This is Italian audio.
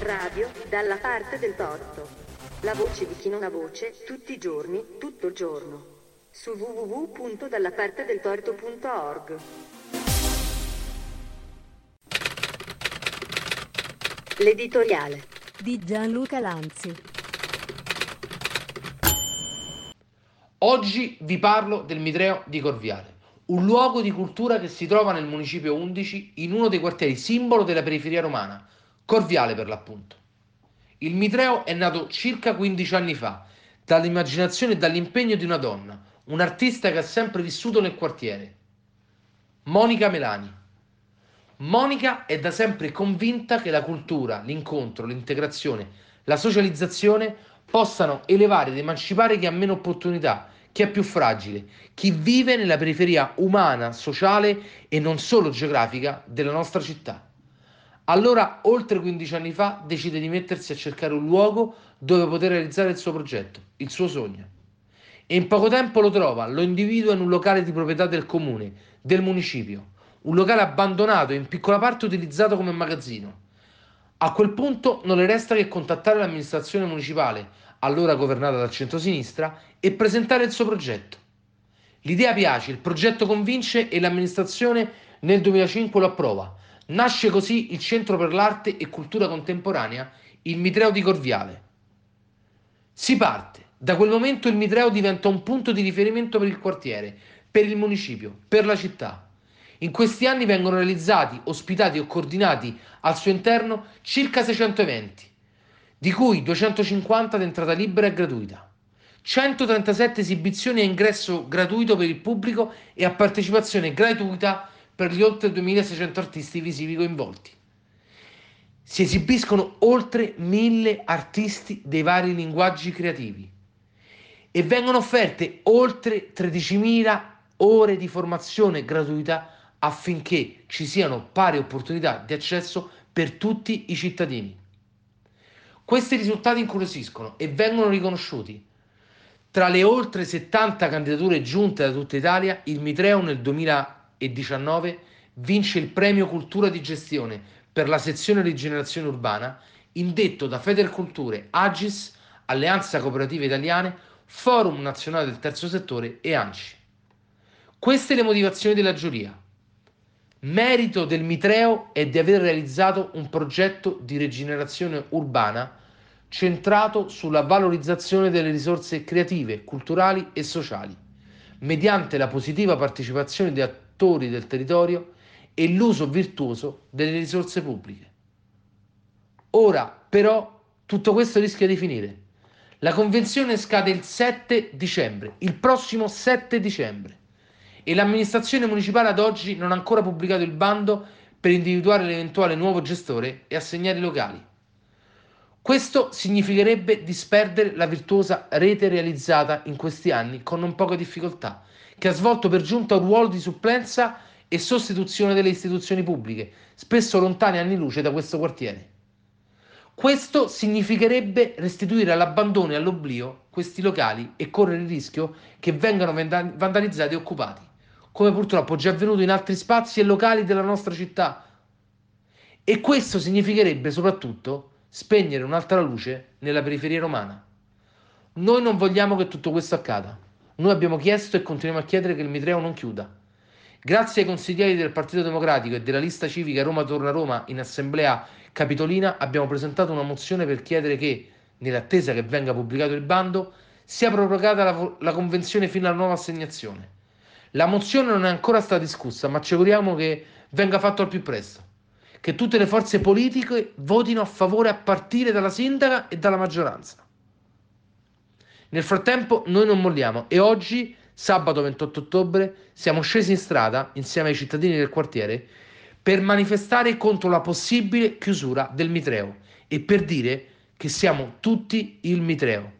Radio dalla parte del torto. La voce di chi non ha voce, tutti i giorni, tutto il giorno. Su www.dallapartedeltorto.org. L'editoriale di Gianluca Lanzi. Oggi vi parlo del Mitreo di Corviale, un luogo di cultura che si trova nel municipio 11 in uno dei quartieri simbolo della periferia romana, Corviale per l'appunto. Il Mitreo è nato circa 15 anni fa, dall'immaginazione e dall'impegno di una donna, un'artista che ha sempre vissuto nel quartiere, Monica Melani. Monica è da sempre convinta che la cultura, l'incontro, l'integrazione, la socializzazione possano elevare ed emancipare chi ha meno opportunità, chi è più fragile, chi vive nella periferia umana, sociale e non solo geografica della nostra città. Allora, oltre 15 anni fa, decide di mettersi a cercare un luogo dove poter realizzare il suo progetto, il suo sogno. E in poco tempo lo trova, lo individua in un locale di proprietà del comune, del municipio, un locale abbandonato e in piccola parte utilizzato come magazzino. A quel punto non le resta che contattare l'amministrazione municipale, allora governata dal centro-sinistra, e presentare il suo progetto. L'idea piace, il progetto convince e l'amministrazione nel 2005 lo approva Nasce così il Centro per l'Arte e Cultura Contemporanea, il Mitreo di Corviale. Si parte. Da quel momento il Mitreo diventa un punto di riferimento per il quartiere, per il municipio, per la città. In questi anni vengono realizzati, ospitati o coordinati al suo interno circa 600 eventi, di cui 250 ad entrata libera e gratuita. 137 esibizioni a ingresso gratuito per il pubblico e a partecipazione gratuita per gli oltre 2600 artisti visivi coinvolti. Si esibiscono oltre 1000 artisti dei vari linguaggi creativi e vengono offerte oltre 13.000 ore di formazione gratuita affinché ci siano pari opportunità di accesso per tutti i cittadini. Questi risultati incuriosiscono e vengono riconosciuti. Tra le oltre 70 candidature giunte da tutta Italia, il Mitreo nel 2000 2019 vince il premio Cultura di Gestione per la sezione Rigenerazione Urbana, indetto da Federculture, Agis, Alleanza Cooperative Italiane, Forum Nazionale del Terzo Settore e ANCI. Queste le motivazioni della giuria. Merito del Mitreo è di aver realizzato un progetto di rigenerazione urbana centrato sulla valorizzazione delle risorse creative, culturali e sociali, mediante la positiva partecipazione di attori del territorio e l'uso virtuoso delle risorse pubbliche. Ora, però, tutto questo rischia di finire. La convenzione scade il 7 dicembre, il prossimo 7 dicembre, e l'amministrazione municipale ad oggi non ha ancora pubblicato il bando per individuare l'eventuale nuovo gestore e assegnare i locali. Questo significherebbe disperdere la virtuosa rete realizzata in questi anni con non poche difficoltà, che ha svolto per giunta un ruolo di supplenza e sostituzione delle istituzioni pubbliche, spesso lontane anni luce da questo quartiere. Questo significherebbe restituire all'abbandono e all'oblio questi locali e correre il rischio che vengano vandalizzati e occupati, come purtroppo già avvenuto in altri spazi e locali della nostra città. E questo significherebbe soprattutto spegnere un'altra luce nella periferia romana. Noi non vogliamo che tutto questo accada. Noi abbiamo chiesto e continuiamo a chiedere che il Mitreo non chiuda. Grazie ai consiglieri del Partito Democratico e della lista civica Roma Torna Roma in assemblea capitolina abbiamo presentato una mozione per chiedere che, nell'attesa che venga pubblicato il bando, sia prorogata la, la convenzione fino alla nuova assegnazione. La mozione non è ancora stata discussa, ma ci auguriamo che venga fatto al più presto. Che tutte le forze politiche votino a favore a partire dalla sindaca e dalla maggioranza. Nel frattempo noi non molliamo e oggi, sabato 28 ottobre, siamo scesi in strada insieme ai cittadini del quartiere per manifestare contro la possibile chiusura del Mitreo e per dire che siamo tutti il Mitreo.